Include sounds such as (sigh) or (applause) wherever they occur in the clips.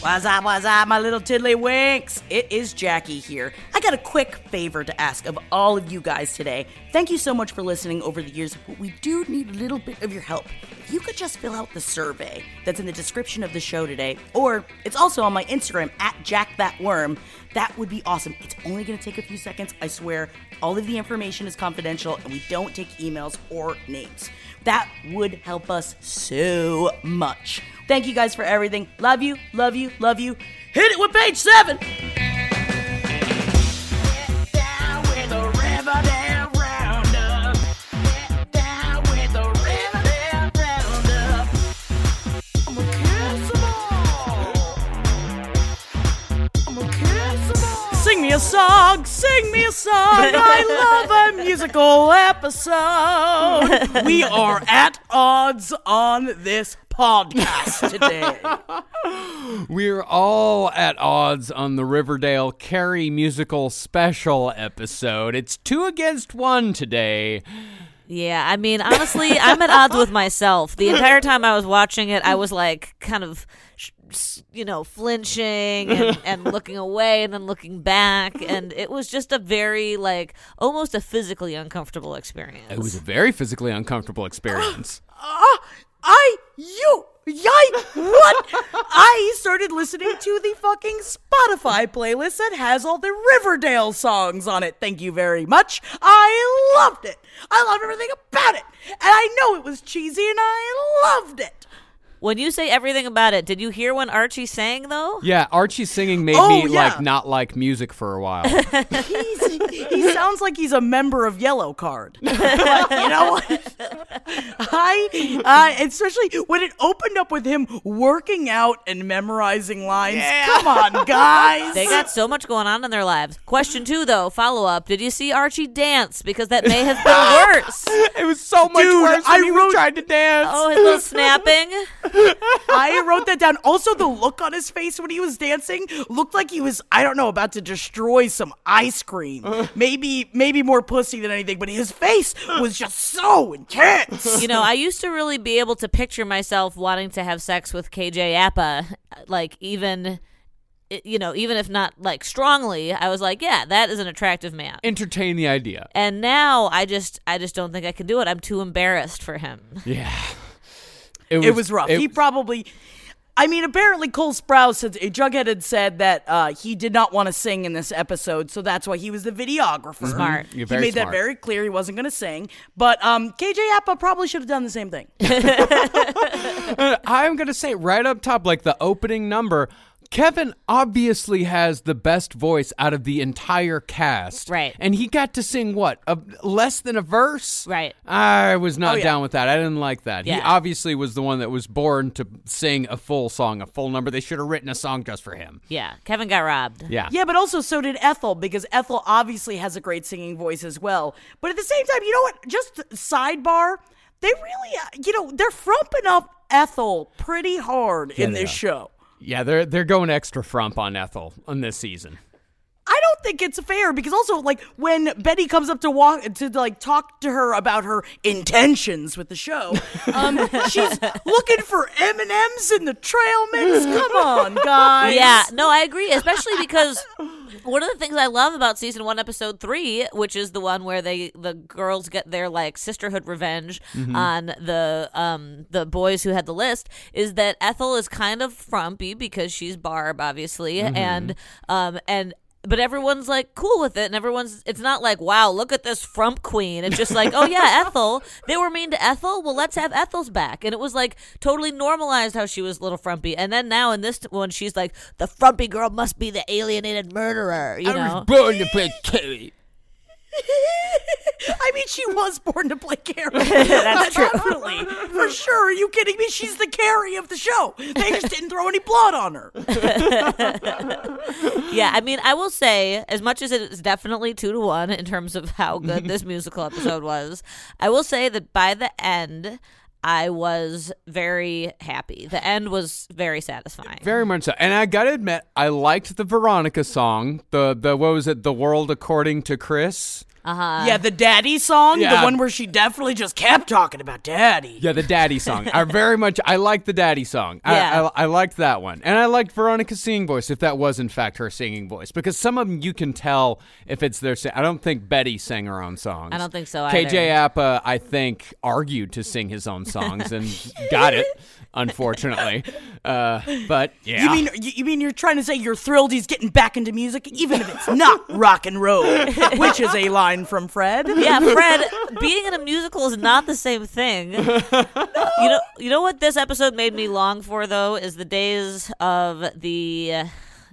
What's up, what's up, my little tiddlywinks? It is Jackie here. I got a quick favor to ask of all of you guys today. Thank you so much for listening over the years, but we do need a little bit of your help. If you could just fill out the survey that's in the description of the show today, or it's also on my Instagram at JackThatWorm, that would be awesome. It's only gonna take a few seconds, I swear. All of the information is confidential, and we don't take emails or names. That would help us so much. Thank you guys for everything. Love you, love you, love you. Hit it with page seven. Me a song, sing me a song. I (laughs) love a musical episode. We are at odds on this podcast (laughs) today. We're all at odds on the Riverdale Carrie musical special episode. It's two against one today. Yeah, I mean, honestly, I'm at odds with myself. The entire time I was watching it, I was like kind of, sh- s- you know, flinching and, (laughs) and looking away and then looking back. And it was just a very, like, almost a physically uncomfortable experience. It was a very physically uncomfortable experience. (gasps) Ah, I, you, yike, what? (laughs) I started listening to the fucking Spotify playlist that has all the Riverdale songs on it. Thank you very much. I loved it. I loved everything about it. And I know it was cheesy and I loved it. When you say everything about it, did you hear when Archie sang, though? Yeah, Archie singing made Oh, me yeah. like not like music for a while. (laughs) He's, he sounds like he's a member of Yellowcard. (laughs) But you know what? I, I, especially when it opened up with him working out and memorizing lines. Come on, guys. They got so much going on in their lives. Question two, though, follow up. Did you see Archie dance? Because that may have been (laughs) worse. it was so much Dude, worse when I he wrote- was trying to dance. Oh, his little snapping. (laughs) I wrote that down. Also, the look on his face when he was dancing looked like he was, I don't know, about to destroy some ice cream. Uh. Maybe, maybe more pussy than anything, but his face was just so intense. You know, I used to really be able to picture myself wanting to have sex with KJ Appa, like even you know, even if not like strongly, I was like, yeah, that is an attractive man. Entertain the idea. And now I just I just don't think I can do it. I'm too embarrassed for him. Yeah. It was rough. it- he probably. I mean, apparently Cole Sprouse said Jughead had said that uh, he did not want to sing in this episode, so that's why he was the videographer. Smart. You're he very made that very clear. He wasn't going to sing, but um, KJ Appa probably should have done the same thing. (laughs) (laughs) Uh, I'm gonna say right up top, like the opening number. Kevin obviously has the best voice out of the entire cast, Right. And he got to sing what, a, less than a verse, Right. I was not Oh, yeah. down with that. I didn't like that. He obviously was the one that was born to sing a full song, a full number. They should have written a song just for him. Yeah, Kevin got robbed. Yeah, Yeah, but also so did Ethel because Ethel obviously has a great singing voice as well. But at the same time, you know what? Just sidebar, they really, uh, you know, they're frumping up Ethel pretty hard in this are. show. Yeah. They're they're going extra frump on Ethel on this season. I don't think it's fair because also like when Betty comes up to walk to like talk to her about her intentions with the show, (laughs) um, she's looking for M and M's in the trail mix. Come on, (laughs) guys. Yeah, no, I agree, especially because one of the things I love about season one, episode three, which is the one where they the girls get their like sisterhood revenge Mm-hmm. on the um the boys who had the list, is that Ethel is kind of frumpy because she's Barb, obviously, Mm-hmm. and um and. But everyone's like cool with it, and everyone's. It's not like, wow, look at this frump queen. It's just like, oh yeah, (laughs) Ethel. They were mean to Ethel. Well, let's have Ethel's back, and it was like totally normalized how she was a little frumpy. And then now in this one, she's like, the frumpy girl must be the alienated murderer. You know, born to play. (laughs) I mean, she was born to play Carrie. (laughs) That's true. Definitely. For sure. Are you kidding me? She's the Carrie of the show. They just didn't throw any blood on her. (laughs) Yeah, I mean, I will say, as much as it is definitely two to one in terms of how good this musical episode was, I will say that by the end, I was very happy. The end was very satisfying. Very much so. And I gotta admit, I liked the Veronica song. The the what was it? The World According to Chris. Uh-huh. yeah, the daddy song, Yeah. the one where she definitely just kept talking about daddy. Yeah, the daddy song. I (laughs) very much I like the daddy song. I, Yeah. I, I liked that one, and I liked Veronica's singing voice. If that was in fact her singing voice, because some of them you can tell if it's their. I don't think Betty sang her own songs. I don't think so KJ either. Appa, I think, argued to sing his own songs and got it. (laughs) Unfortunately, uh, but yeah. You mean you, you mean you're trying to say you're thrilled he's getting back into music, even if it's not rock and roll, (laughs) which is a line from Fred. yeah, Fred, being in a musical is not the same thing. (laughs) You know, you know what this episode made me long for though is the days of the uh,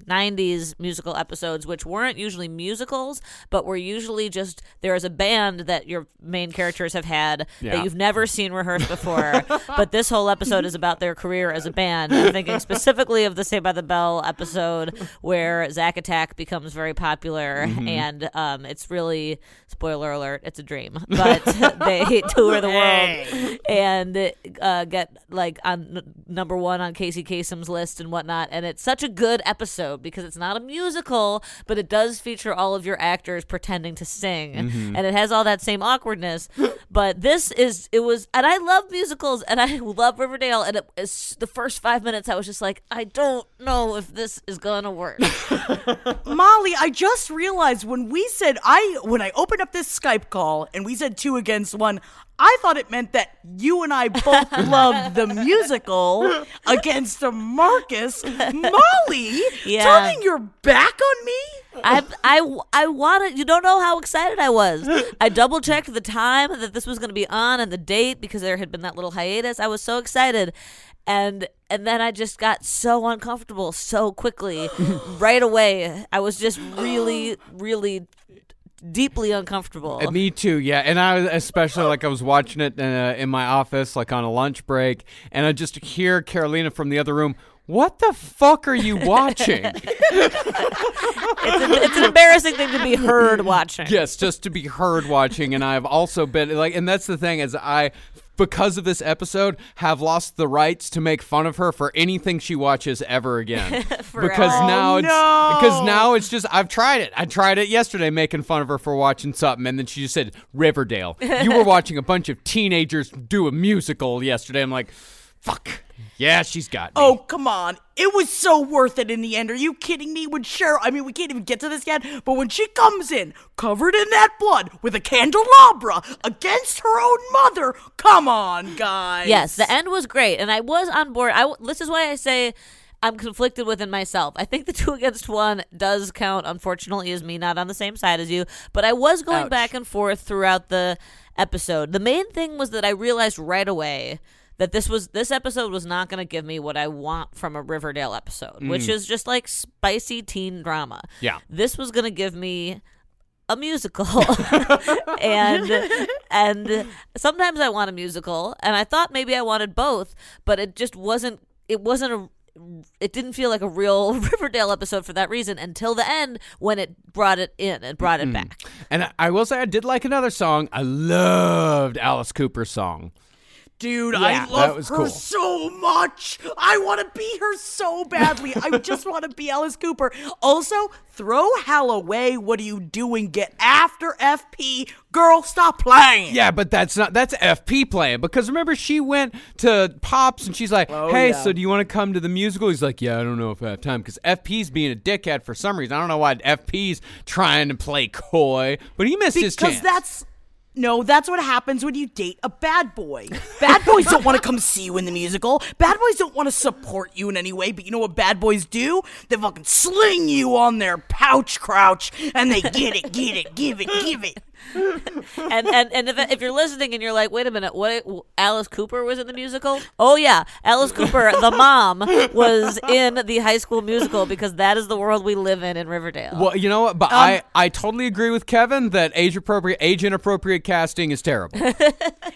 90s musical episodes which weren't usually musicals but were usually just there is a band that your main characters have had Yeah. that you've never seen rehearsed before. (laughs) But this whole episode is about their career as a band. I'm thinking specifically of the Saved by the Bell episode where Zack Attack becomes very popular and um, it's really spoiler alert it's a dream but (laughs) they tour the world and uh, get like on n- number one on Casey Kasem's list and whatnot and it's such a good episode because it's not a musical but it does feature all of your actors pretending to sing. Mm-hmm. And it has all that same awkwardness but this is it was and I love musicals and I (laughs) love Riverdale and it, it is the first five minutes I was just like I don't know if this is gonna work (laughs) Molly, I just realized when we said I when I opened up this Skype call and we said two against one, I thought it meant that you and I both (laughs) loved the musical against Marcus. Molly, Yeah. turning your back on me? I I I wanted you don't know how excited I was. I double checked the time that this was going to be on and the date because there had been that little hiatus. I was so excited. And and then I just got so uncomfortable so quickly (laughs) right away. I was just really really deeply uncomfortable. Uh, Me too, yeah. And I was especially like I was watching it uh, in my office, like on a lunch break, and I just hear Carolina from the other room. What the fuck are you watching? (laughs) It's, a, it's an embarrassing thing to be heard watching. yes, just to be heard watching, and I've also been like, and that's the thing is I. Because of this episode, have lost the rights to make fun of her for anything she watches ever again. (laughs) because now oh, it's no. because now it's just I've tried it. I tried it yesterday, making fun of her for watching something, and then she just said Riverdale. You were (laughs) watching a bunch of teenagers do a musical yesterday. I'm like, fuck. Yeah, she's got me. Oh, come on. It was so worth it in the end. Are you kidding me? When Cheryl, I mean, we can't even get to this yet, but when she comes in, covered in that blood, with a candelabra against her own mother, come on, guys. Yes, the end was great, and I was on board. I, this is why I say I'm conflicted within myself. I think the two against one does count. Unfortunately, as me not on the same side as you, but I was going Ouch. back and forth throughout the episode. The main thing was that I realized right away that this was this episode was not going to give me what I want from a Riverdale episode, which mm. is just like spicy teen drama. Yeah. This was going to give me a musical (laughs) and and sometimes i want a musical and i thought maybe i wanted both but it just wasn't it wasn't a it didn't feel like a real (laughs) Riverdale episode for that reason until the end when it brought it in and brought it back. And I- I will say I did like another song. I loved Alice Cooper's song. Dude, Yeah. I love her cool. so much. I want to be her so badly. I (laughs) just want to be Alice Cooper. Also, throw Hal away. What are you doing? Get after FP. Girl, stop playing. Yeah, but that's not that's FP playing because remember she went to Pops and she's like, oh, "Hey, yeah. so do you want to come to the musical?" He's like, "Yeah, I don't know if I have time because FP's being a dickhead for some reason. I don't know why FP's trying to play coy, but he missed his chance." because that's no, that's what happens when you date a bad boy. Bad boys don't want to come see you in the musical. Bad boys don't want to support you in any way, but you know what bad boys do? They fucking sling you on their pouch crouch and they get it, get it, give it, give it. And and and if, if you're listening and you're like, wait a minute, what? Alice Cooper was in the musical? Oh yeah, Alice Cooper, the mom, was in the High School Musical because that is the world we live in in Riverdale. well, you know what? But Um, I I totally agree with Kevin that age appropriate, age inappropriate casting is terrible. (laughs)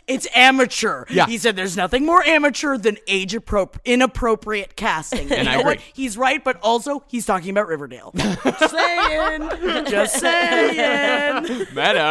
It's amateur. Yeah. He said there's nothing more amateur than age appro- inappropriate casting. And you I know agree. what? He's right, but also he's talking about Riverdale. Just saying. Just saying. (laughs) Meta.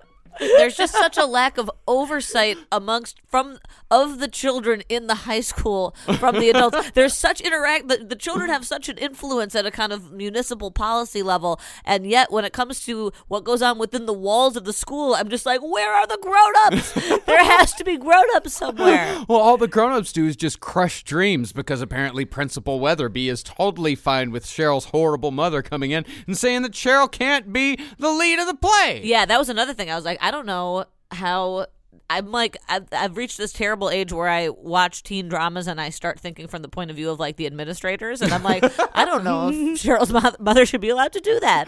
There's just such a lack of oversight amongst from of the children in the high school from the adults. (laughs) There's such interact. The, the children have such an influence at a kind of municipal policy level, and yet when it comes to what goes on within the walls of the school, I'm just like, where are the grown-ups? (laughs) there has to be grown-ups somewhere. Well, all the grown-ups do is just crush dreams because apparently Principal Weatherby is totally fine with Cheryl's horrible mother coming in and saying that Cheryl can't be the lead of the play. Yeah, that was another thing. I was like, I don't know how. I'm like, I've, I've reached this terrible age where I watch teen dramas and I start thinking from the point of view of like the administrators, and I'm like, I don't know if (laughs) Cheryl's mo- mother should be allowed to do that.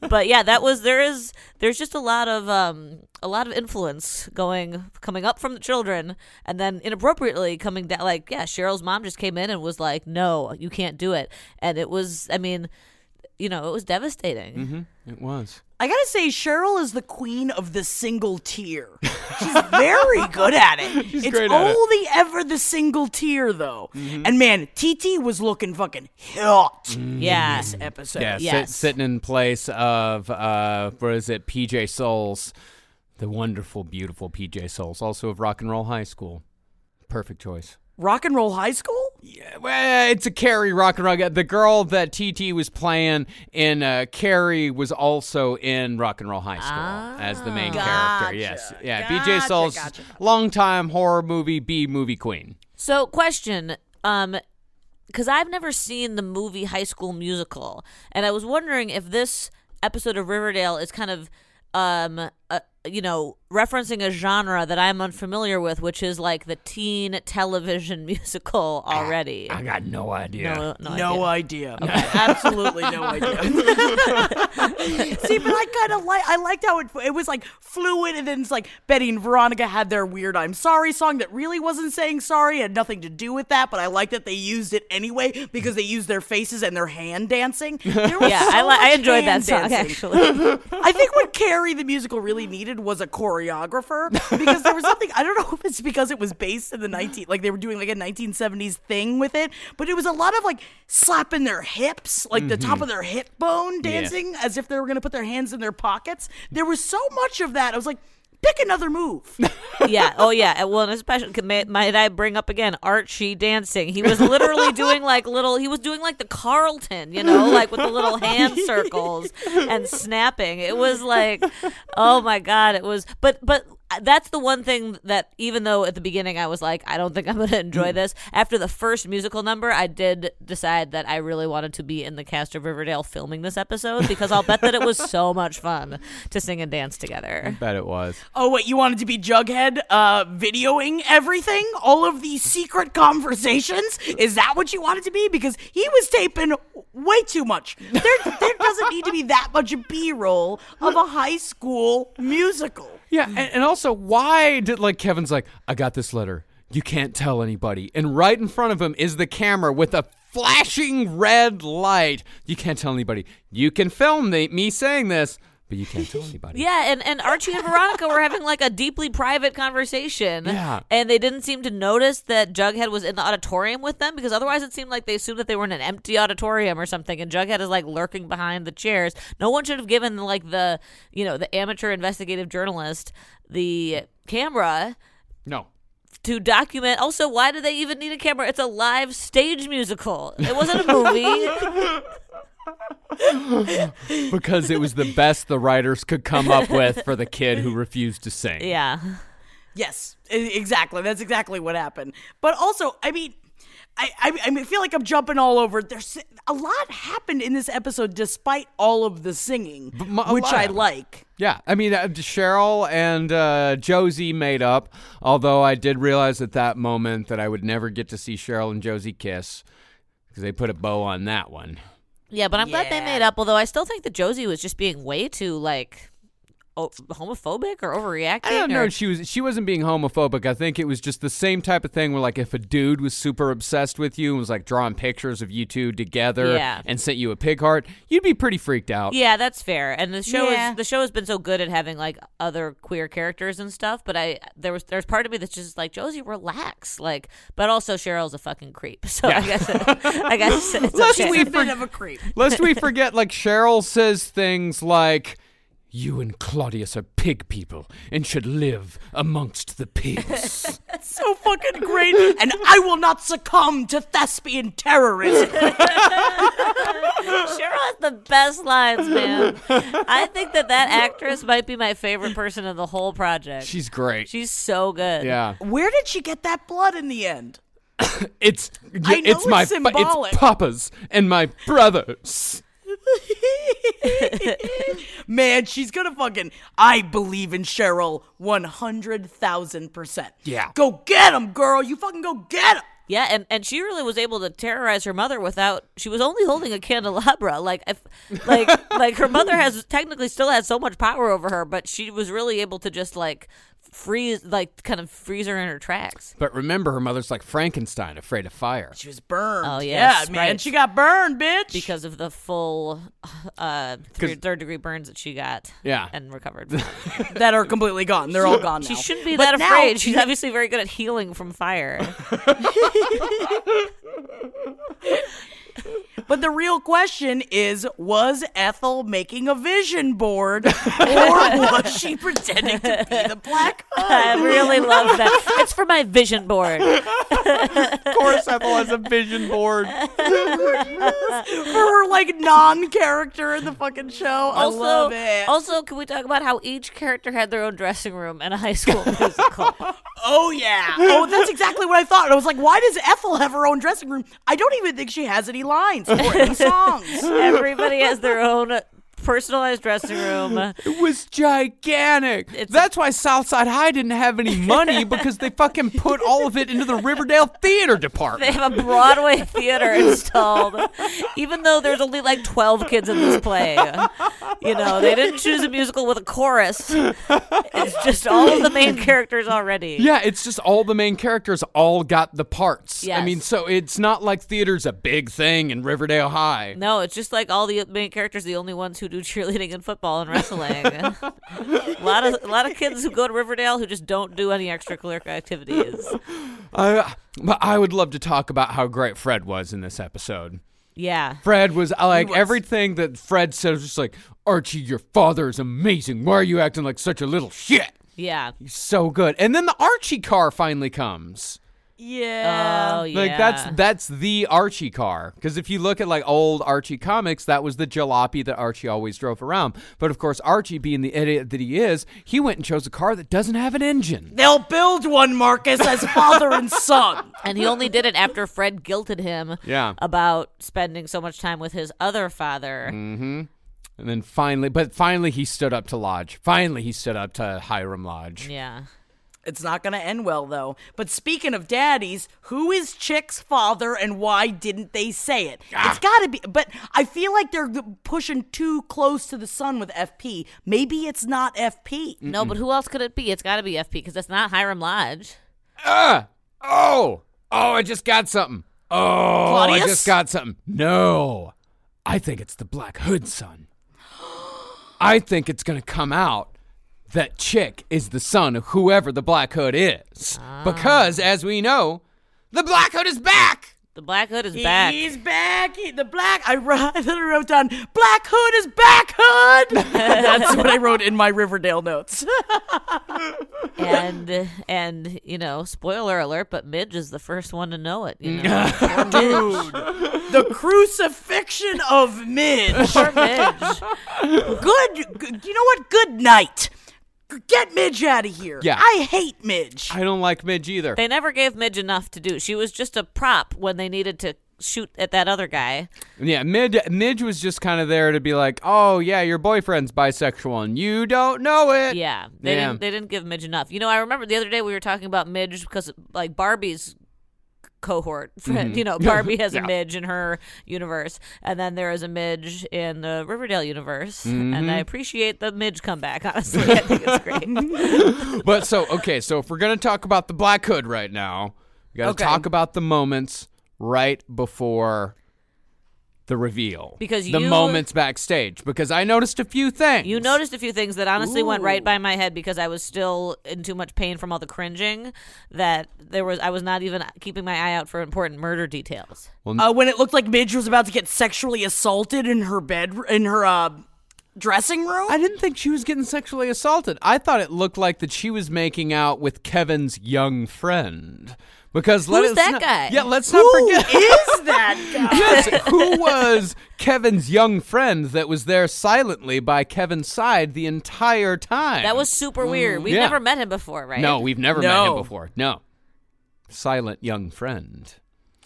But yeah, that was there is there's just a lot of um a lot of influence going coming up from the children, and then inappropriately coming down. Like, yeah, Cheryl's mom just came in and was like, No, you can't do it, and it was, I mean, you know, it was devastating. It was. I gotta say, Cheryl is the queen of the single tear. She's very good at it. (laughs) it's great at it. only ever the single tear, though. And man, TT was looking fucking hot Yeah. this episode. Yeah, sit- Yes. sitting in place of uh, what is it? PJ Soles, the wonderful, beautiful PJ Soles, also of Rock and Roll High School. Perfect choice. Rock and Roll High School? Yeah, well, it's a Carrie Rock and Roll. The girl that TT was playing in uh, Carrie was also in Rock and Roll High School as the main character. Yes, yeah. Gotcha, PJ Soles, gotcha. longtime horror movie B movie queen. So, question, um, because I've never seen the movie High School Musical, and I was wondering if this episode of Riverdale is kind of, um, uh, you know, referencing a genre that I'm unfamiliar with, which is like the teen television (laughs) musical ah, already. I got no idea. no, no, No idea. idea. (laughs) Absolutely no idea. (laughs) See, but I kind of like. I liked how it it was like fluid, and then it's like Betty and Veronica had their weird "I'm sorry" song that really wasn't saying sorry, had nothing to do with that. But I like that they used it anyway because they used their faces and their hand dancing. There was Yeah, so I li- I much enjoyed that hand song dancing. actually. I think what Carrie the musical really needed was a choreographer because there was something I don't know if it's because it was based in the 19 like they were doing like a 1970s thing with it, but it was a lot of like slapping their hips, like the top mm-hmm. of their hip bone dancing as if they were going to put their hands in their pockets. There was so much of that. I was like pick another move. (laughs) yeah. Oh, yeah. Well, and especially may, might I bring up again Archie dancing? He was literally (laughs) doing like little. He was doing like the Carlton, you know, like with the little hand (laughs) circles and snapping. It was like, oh my god, it was. But but that's the one thing that even though at the beginning I was like, I don't think I'm going to enjoy Mm. this. After the first musical number, I did decide that I really wanted to be in the cast of Riverdale filming this episode because I'll bet that it was so (laughs) much fun to sing and dance together. I bet it was. Oh wait, you wanted to be Jughead uh videoing everything? All of these secret conversations? Is that what you wanted to be? Because he was taping way too much. There there doesn't need to be that much B-roll of a high school musical. Yeah, and, and also, why did like Kevin's like, I got this letter. You can't tell anybody, and right in front of him is the camera with a flashing red light. You can't tell anybody. You can film the, me saying this, but you can't tell anybody. Yeah, and, and Archie and Veronica were having like a deeply private conversation. Yeah. And they didn't seem to notice that Jughead was in the auditorium with them because otherwise it seemed like they assumed that they were in an empty auditorium or something. And Jughead is like lurking behind the chairs. No one should have given like the, you know, the amateur investigative journalist the camera No. to document. Also, why do they even need a camera? It's a live stage musical. It wasn't a movie. (laughs) (laughs) because it was the best the writers could come up with for the kid who refused to sing. yeah. Yes, exactly. That's exactly what happened. But also, I mean, I, I, I feel like I'm jumping all over. There's a lot happened in this episode, despite all of the singing, m- a which I like. Yeah, I mean, uh, Cheryl and uh, Josie made up, although I did realize at that moment that I would never get to see Cheryl and Josie kiss because they put a bow on that one. Yeah, but I'm glad they made up. Although I still think that Josie was just being way too like homophobic or overreacting. I don't know. or- She was she wasn't being homophobic. I think it was just the same type of thing where like if a dude was super obsessed with you and was like drawing pictures of you two together Yeah. and sent you a pig heart, you'd be pretty freaked out. Yeah, that's fair. And the show Yeah. is the show has been so good at having like other queer characters and stuff. But I there was there's part of me that's just like Josie, relax. Like, but also Cheryl's a fucking creep. (laughs) So I guess I guess (laughs) it's Lest okay. we (laughs) He's a bit of a creep. Lest we forget, like Cheryl says things like, "You and Claudius are pig people and should live amongst the pigs." (laughs) That's so fucking great, and I will not succumb to thespian terrorism. (laughs) Cheryl has the best lines, man. I think that that actress might be my favorite person in the whole project. She's great. She's so good. yeah, Where did she get that blood in the end? (laughs) it's I know it's my it's fa- symbolic. it's Papa's and my brothers. (laughs) Man, she's gonna fucking. I believe in Cheryl 100,000%. Yeah. Go get him, girl. You fucking go get him. Yeah, and, and she really was able to terrorize her mother without she was only holding a candelabra. Like if like (laughs) like her mother has technically still has so much power over her, but she was really able to just like freeze like kind of freeze her in her tracks. But remember, her mother's like Frankenstein, afraid of fire. She was burned. Oh, yes, yeah, man. right. She got burned, bitch. Because of the full uh third, third degree burns that she got Yeah. and recovered. (laughs) that are completely gone. They're all gone now. she shouldn't be But that now- afraid. She's obviously very good at healing from fire. (laughs) (laughs) But the real question is was Ethel making a vision board (laughs) or was she pretending to be the Black Hood? I really love that. It's for my vision board. of course, Ethel has a vision board. (laughs) For her like non-character in the fucking show. I Also, love it. also, can we talk about how each character had their own dressing room in a high school musical? (laughs) Oh yeah. Oh, that's exactly what I thought. I was like, why does Ethel have her own dressing room? I don't even think she has any lines or any songs. Everybody has their own personalized dressing room. (laughs) It was gigantic. It's- That's why Southside High didn't have any money (laughs) because they fucking put all of it into the Riverdale theater Department. They have a Broadway theater installed, even though there's only like 12 kids in this play. You know, they didn't choose a musical with a chorus. It's just all of the main characters already. Yeah, it's just all the main characters all got the parts. I mean, so it's not like theater's a big thing in Riverdale High. No, it's just like all the main characters, the only ones who do cheerleading and football and wrestling. a lot of a lot of kids who go to Riverdale who just don't do any extracurricular activities. I, but I would love to talk about how great Fred was in this episode. Yeah. Fred was like was. everything that Fred said was just like, Archie, your father is amazing. Why are you acting like such a little shit? Yeah. He's so good. And then the Archie car finally comes. Yeah. Oh yeah. Like that's that's the Archie car. Because if you look at like old Archie comics, that was the jalopy that Archie always drove around. But of course, Archie, being the idiot that he is, he went and chose a car that doesn't have an engine. They'll build one, Marcus, as father and son. (laughs) and he only did it after Fred guilted him Yeah. about spending so much time with his other father. Mm-hmm. And then finally, but finally he stood up to Lodge. Finally he stood up to Hiram Lodge. Yeah. It's not going to end well, though. But speaking of daddies, who is Chick's father and why didn't they say it? It's got to be. But I feel like they're pushing too close to the sun with FP. Maybe it's not FP. No, but who else could it be? It's got to be FP because that's not Hiram Lodge. Ah! Oh! Oh, I just got something. Oh, Claudius? I just got something. No. I think it's the Black Hood son. (gasps) I think it's going to come out that Chick is the son of whoever the Black Hood is. Ah. Because, as we know, the Black Hood is back. The Black Hood is back. He's back. He- the black. I wrote, (laughs) I literally wrote down Black Hood is back. Hood. (laughs) That's what I wrote in my Riverdale notes. (laughs) and and you know, spoiler alert, but Midge is the first one to know it. You know, Poor Midge. the crucifixion of Midge. Poor Midge. Good. good- You know what? Good night. G- Get Midge out of here. Yeah. I hate Midge. I don't like Midge either. They never gave Midge enough to do. She was just a prop when they needed to shoot at that other guy. Yeah, Midge, Midge was just kind of there to be like, oh yeah, your boyfriend's bisexual and you don't know it. Yeah, they Yeah. didn't. They didn't give Midge enough. You know, I remember the other day we were talking about Midge because like Barbie's cohort (laughs) friend. You know, (laughs) Barbie has Mm-hmm. Yeah. a Midge in her universe, and then there is a Midge in the Riverdale universe. Mm-hmm. And I appreciate the Midge comeback. (laughs) Honestly, I think it's great. But so okay, so if we're gonna talk about the Black Hood right now, we gotta Okay. talk about the moments right before the reveal. Because the you- moments backstage. Because I noticed a few things. You noticed a few things that honestly went right by my head because I was still in too much pain from all the cringing that there was I was not even keeping my eye out for important murder details. Uh, when it looked like Midge was about to get sexually assaulted in her bed, in her uh, dressing room. I didn't think she was getting sexually assaulted. I thought it looked like that she was making out with Kevin's young friend. Because let Who's us that not- guy? Yeah, let's not Who forget. (laughs) is that guy? (laughs) yes, who was Kevin's young friend that was there silently by Kevin's side the entire time? That was super weird. We've Mm, Yeah. never met him before, right? No, we've never met him before. No. Silent young friend.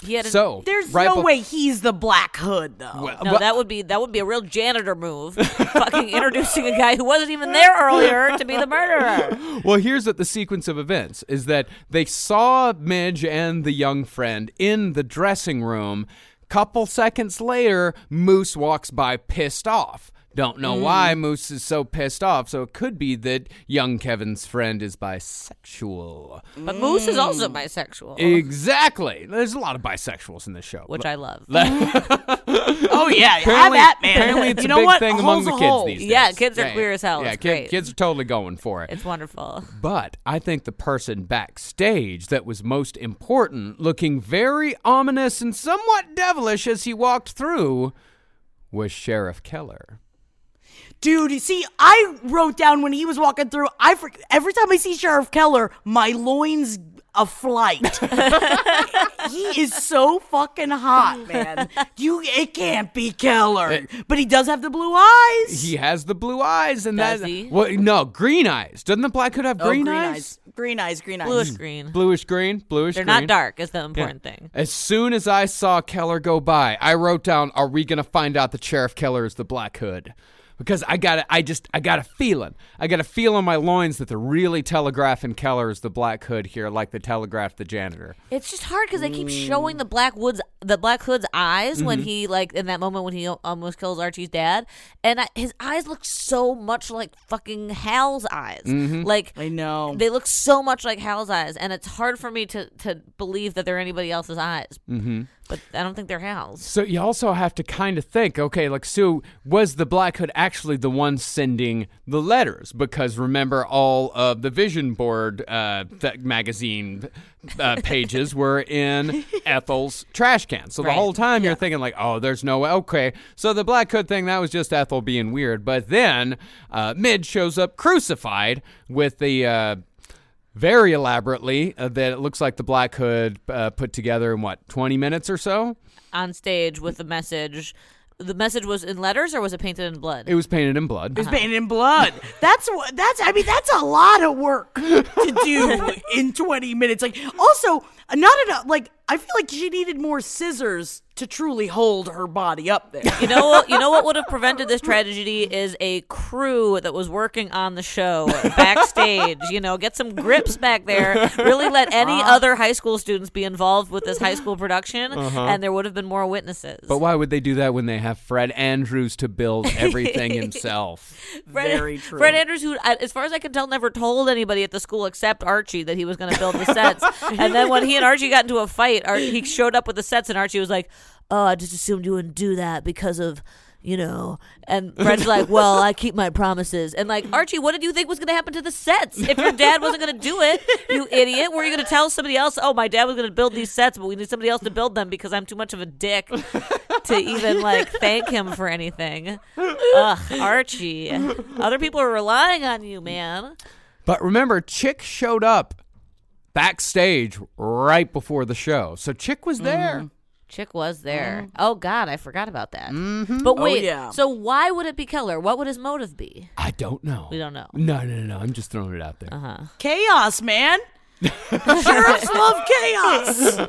He had a, So There's right no bef- way he's the Black Hood, though. Well, No, but- that would be that would be a real janitor move. Fucking introducing a guy who wasn't even there earlier to be the murderer. (laughs) Well, here's what the sequence of events is that they saw Midge and the young friend in the dressing room. Couple seconds later, Moose walks by pissed off. Don't know why Moose is so pissed off, so it could be that young Kevin's friend is bisexual. But Moose is Mm. also bisexual, Exactly. There's a lot of bisexuals in this show. which I love. (laughs) oh yeah, have apparently, that man. apparently it's you a know big what? thing A among the kids hole. these days. Yeah, kids are queer as hell. Yeah, It's kid- great. kids are totally going for it. It's wonderful. But I think the person backstage that was most important, looking very ominous and somewhat devilish as he walked through, was Sheriff Keller. Dude, you see, I wrote down when he was walking through. I for, every time I see Sheriff Keller, my loins a flight. (laughs) he is so fucking hot, man. You, it can't be Keller, but he does have the blue eyes. He has the blue eyes, and Does that. he? Well, no, green eyes. Doesn't the Black Hood have Oh, green, eyes? green eyes, green eyes. Bluish green. Bluish green, bluish They're green. not dark. Is the Yeah. important thing. As soon as I saw Keller go by, I wrote down, "Are we gonna find out that Sheriff Keller is the Black Hood?" Because I got, I just, I got a feeling, I got a feel in my loins that they're really telegraphing Keller as the Black Hood here, like they telegraphed the janitor. It's just hard because they keep showing the Black Woods, the Black Hood's eyes Mm-hmm. when he like in that moment when he almost kills Archie's dad, and I, his eyes look so much like fucking Hal's eyes. Mm-hmm. Like I know. they look so much like Hal's eyes, and it's hard for me to to believe that they're anybody else's eyes. Mm-hmm. But I don't think they're Hal's. So you also have to kind of think, okay, like Sue, was the Black Hood actually the one sending the letters? Because remember, all of the Vision Board uh, th- magazine uh, (laughs) pages were in (laughs) Ethel's trash can. So the whole time you're thinking, like, oh, there's no way. Okay, so the Black Hood thing that was just Ethel being weird. But then uh, Midge shows up crucified with the. Very elaborately uh, that it looks like the Black Hood uh, put together in what 20 minutes or so. On stage with the message. The message was in letters or was it painted in blood? It was painted in blood. It's painted in blood. (laughs) That's what. That's. I mean, that's a lot of work to do (laughs) in 20 minutes. Like, also, not enough. Like, I feel like she needed more scissors to truly hold her body up there. You know what? You know what would have prevented this tragedy is a crew that was working on the show backstage. You know, get some grips back there. Really let any Uh-huh. other high school students be involved with this high school production, and there would have been more witnesses. Uh-huh. But why would they do that when they have Fred Andrews to build everything (laughs) himself? Fred, Very true. Fred Andrews, who, as far as I can tell, never told anybody at the school except Archie that he was going to build the sets. (laughs) and then when he and Archie got into a fight, Ar- he showed up with the sets, and Archie was like, "Oh, I just assumed you wouldn't do that because of." you know. And Fred's like, (laughs) well, I keep my promises. And like, Archie, what did you think was going to happen to the sets if your dad wasn't going to do it? You (laughs) idiot. Were you going to tell somebody else, oh, my dad was going to build these sets, but we need somebody else to build them because I'm too much of a dick to even like thank him for anything? Ugh, Archie. Other people are relying on you, man. But remember, Chick showed up backstage right before the show. So Chick was mm-hmm. there. Chick was there. Mm-hmm. Oh God, I forgot about that. Mm-hmm. But Oh, wait, yeah. so why would it be Keller? What would his motive be? I don't know. We don't know. No, no, no, no. I'm just throwing it out there. Uh-huh. Chaos, man. (laughs) Sheriffs love chaos.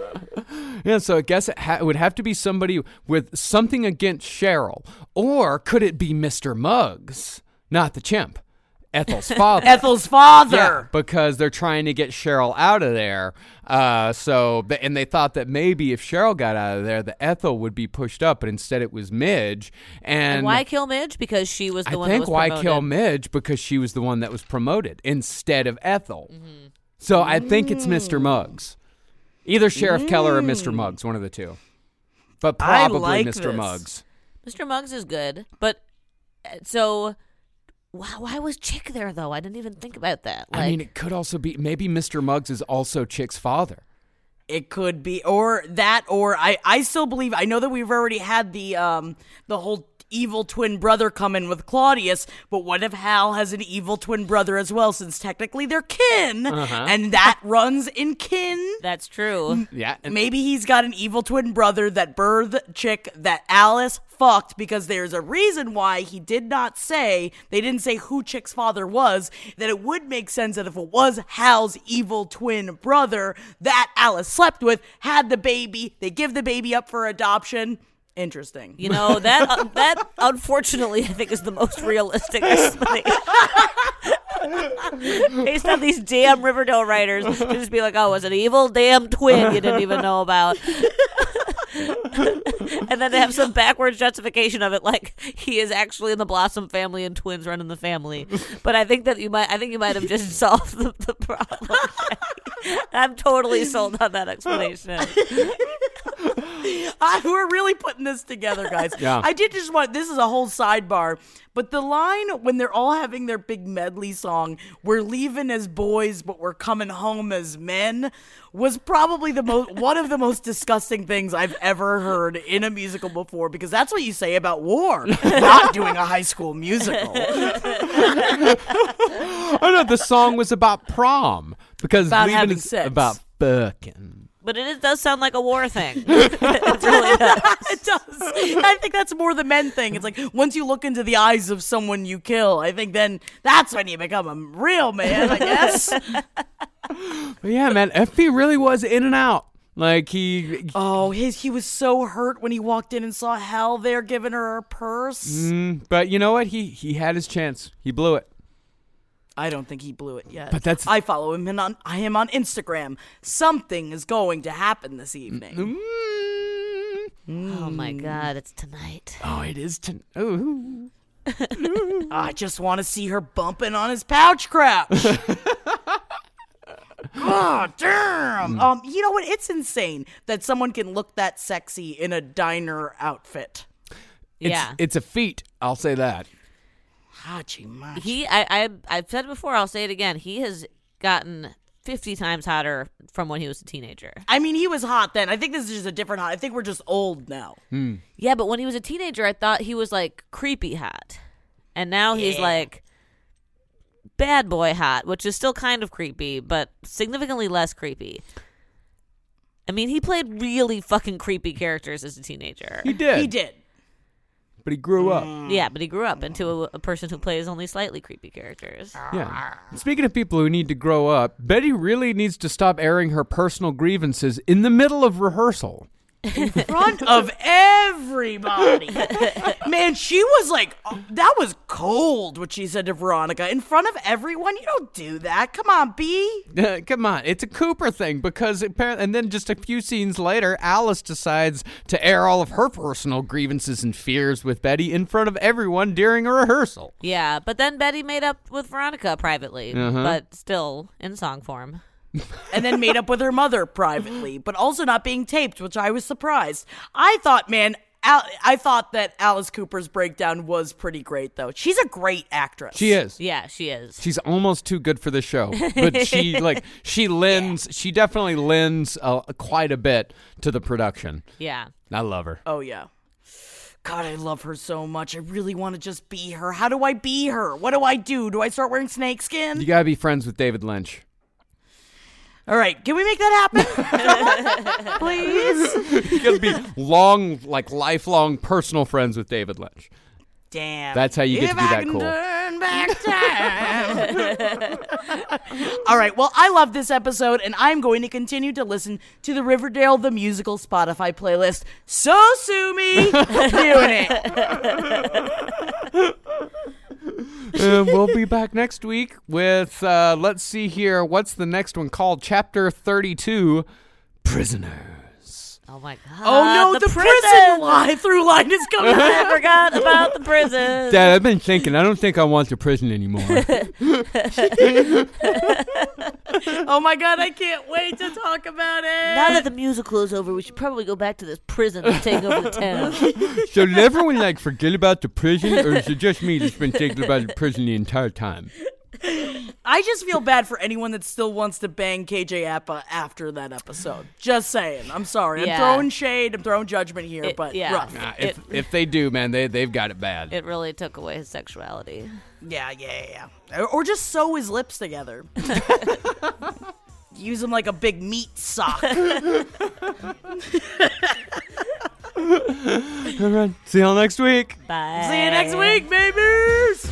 Yeah, so I guess it, ha- it would have to be somebody with something against Cheryl. Or could it be Mr. Muggs, not the chimp, Ethel's father? Ethel's father. Yeah, because they're trying to get Cheryl out of there. Uh, so, and they thought that maybe if Cheryl got out of there, the Ethel would be pushed up, but instead it was Midge. And, And why kill Midge? Because she was the I one think that was why promoted. kill Midge because she was the one that was promoted instead of Ethel. Mm-hmm. So I think it's Mr. Muggs, either Sheriff Keller or Mm. Mr. Muggs, one of the two. But probably like Mr. this. Muggs. Mr. Muggs is good, but uh, so why, why was Chick there though? I didn't even think about that. Like, I mean, it could also be maybe Mr. Muggs is also Chick's father. It could be, or that, or I. I still believe. I know that we've already had the um the whole evil twin brother come in with Claudius, but what if Hal has an evil twin brother as well? Since technically they're kin, Uh-huh. and that (laughs) runs in kin. that's true. Yeah. and- Maybe he's got an evil twin brother that birthed chick that Alice fucked because there's a reason why he did not say, they didn't say who Chick's father was, that it would make sense that if it was Hal's evil twin brother that Alice slept with, had the baby, they give the baby up for adoption. Interesting. You know that uh, that unfortunately I think is the most realistic explanation. (laughs) Based on these damn Riverdale writers, to just be like, "Oh, was an evil damn twin you didn't even know about," (laughs) and then they have some backwards justification of it, like he is actually in the Blossom family and twins run in the family. But I think that you might, I think you might have just (laughs) solved the, the problem. I'm totally sold on that explanation. (laughs) I, we're really putting this together, guys. Yeah. I did just want this is a whole sidebar, but the line when they're all having their big medley song, "We're leaving as boys, but we're coming home as men," was probably the most (laughs) one of the most disgusting things I've ever heard in a musical before. Because that's what you say about war, not (laughs) doing a high school musical. oh no, the song was about prom because About leaving having sex. about fucking. But it is, does sound like a war thing. (laughs) it really does. (laughs) it does. I think that's more the men thing. It's like once you look into the eyes of someone you kill, I think then that's when you become a real man. I guess. (laughs) But yeah, man, FP really was in and out. Like he, Oh, his he was so hurt when he walked in and saw Hal there giving her her purse. Mm, but you know what? He he had his chance. He blew it. I don't think he blew it yet. But that's- I follow him and on I am on Instagram. Something is going to happen this evening. Mm. Oh my god, it's tonight. Oh, it is tonight. Ooh. (laughs) I just want to see her bumping on his pouch crouch. (laughs) God damn. Um, you know what? It's insane that someone can look that sexy in a diner outfit. It's, yeah. it's a feat. I'll say that. Hatchi matchi. He I, I I've said it before, I'll say it again. He has gotten fifty times hotter from when he was a teenager. I mean, he was hot then. I think this is just a different hot. I think we're just old now. Hmm. Yeah, but when he was a teenager I thought he was like creepy hot. And now he's Yeah. like bad boy hot, which is still kind of creepy, but significantly less creepy. I mean, he played really fucking creepy characters as a teenager. He did. He did. But he grew up. Mm. Yeah, but he grew up into a, a person who plays only slightly creepy characters. Ah. Yeah. Speaking of people who need to grow up, Betty really needs to stop airing her personal grievances in the middle of rehearsal. In (laughs) front of everybody. (laughs) Man, she was like, oh, that was cold, what she said to Veronica. In front of everyone? You don't do that. Come on, B. (laughs) Come on, it's a Cooper thing because apparently, and then just a few scenes later, Alice decides to air all of her personal grievances and fears with Betty in front of everyone during a rehearsal. Yeah, but then Betty made up with Veronica privately, Uh-huh. but still in song form. And then made up with her mother privately, but also not being taped, which I was surprised. I thought, man, Al- I thought that Alice Cooper's breakdown was pretty great, though. She's a great actress. She is. Yeah, she is. She's almost too good for the show, but (laughs) she like she lends. She definitely lends uh, quite a bit to the production. Yeah. I love her. Oh yeah. God, I love her so much. I really want to just be her. How do I be her? What do I do? Do I start wearing snakeskin? You gotta be friends with David Lynch. All right, can we make that happen? (laughs) Please. You gotta be long, like lifelong personal friends with David Lynch. Damn. That's how you get if to be I that can cool. Turn back time. (laughs) All right. Well, I love this episode, and I'm going to continue to listen to the Riverdale the Musical Spotify playlist. So sue me, (laughs) doing it. And we'll be back next week with uh, let's see here what's the next one called chapter 32 prisoners Oh my god. Oh no, the, prison, line (laughs) through line is coming. I forgot about the prison. dad i've been thinking i don't think i want the prison anymore (laughs) (laughs) oh my god, I can't wait to talk about it. Now that the musical is over, we should probably go back to this prison and take over the town. (laughs) so did everyone like forget about the prison or is it just me that's been thinking about the prison the entire time I just feel bad for anyone that still wants to bang KJ Apa after that episode. Just saying. I'm sorry. Yeah. I'm throwing shade. I'm throwing judgment here, It- but yeah. rough. Nah, if, if they do man they, they've got it bad It really took away his sexuality. Yeah, yeah, yeah. yeah. Or, or just sew his lips together. (laughs) Use them like a big meat sock. (laughs) all right see y'all next week Bye. See you next week, babies.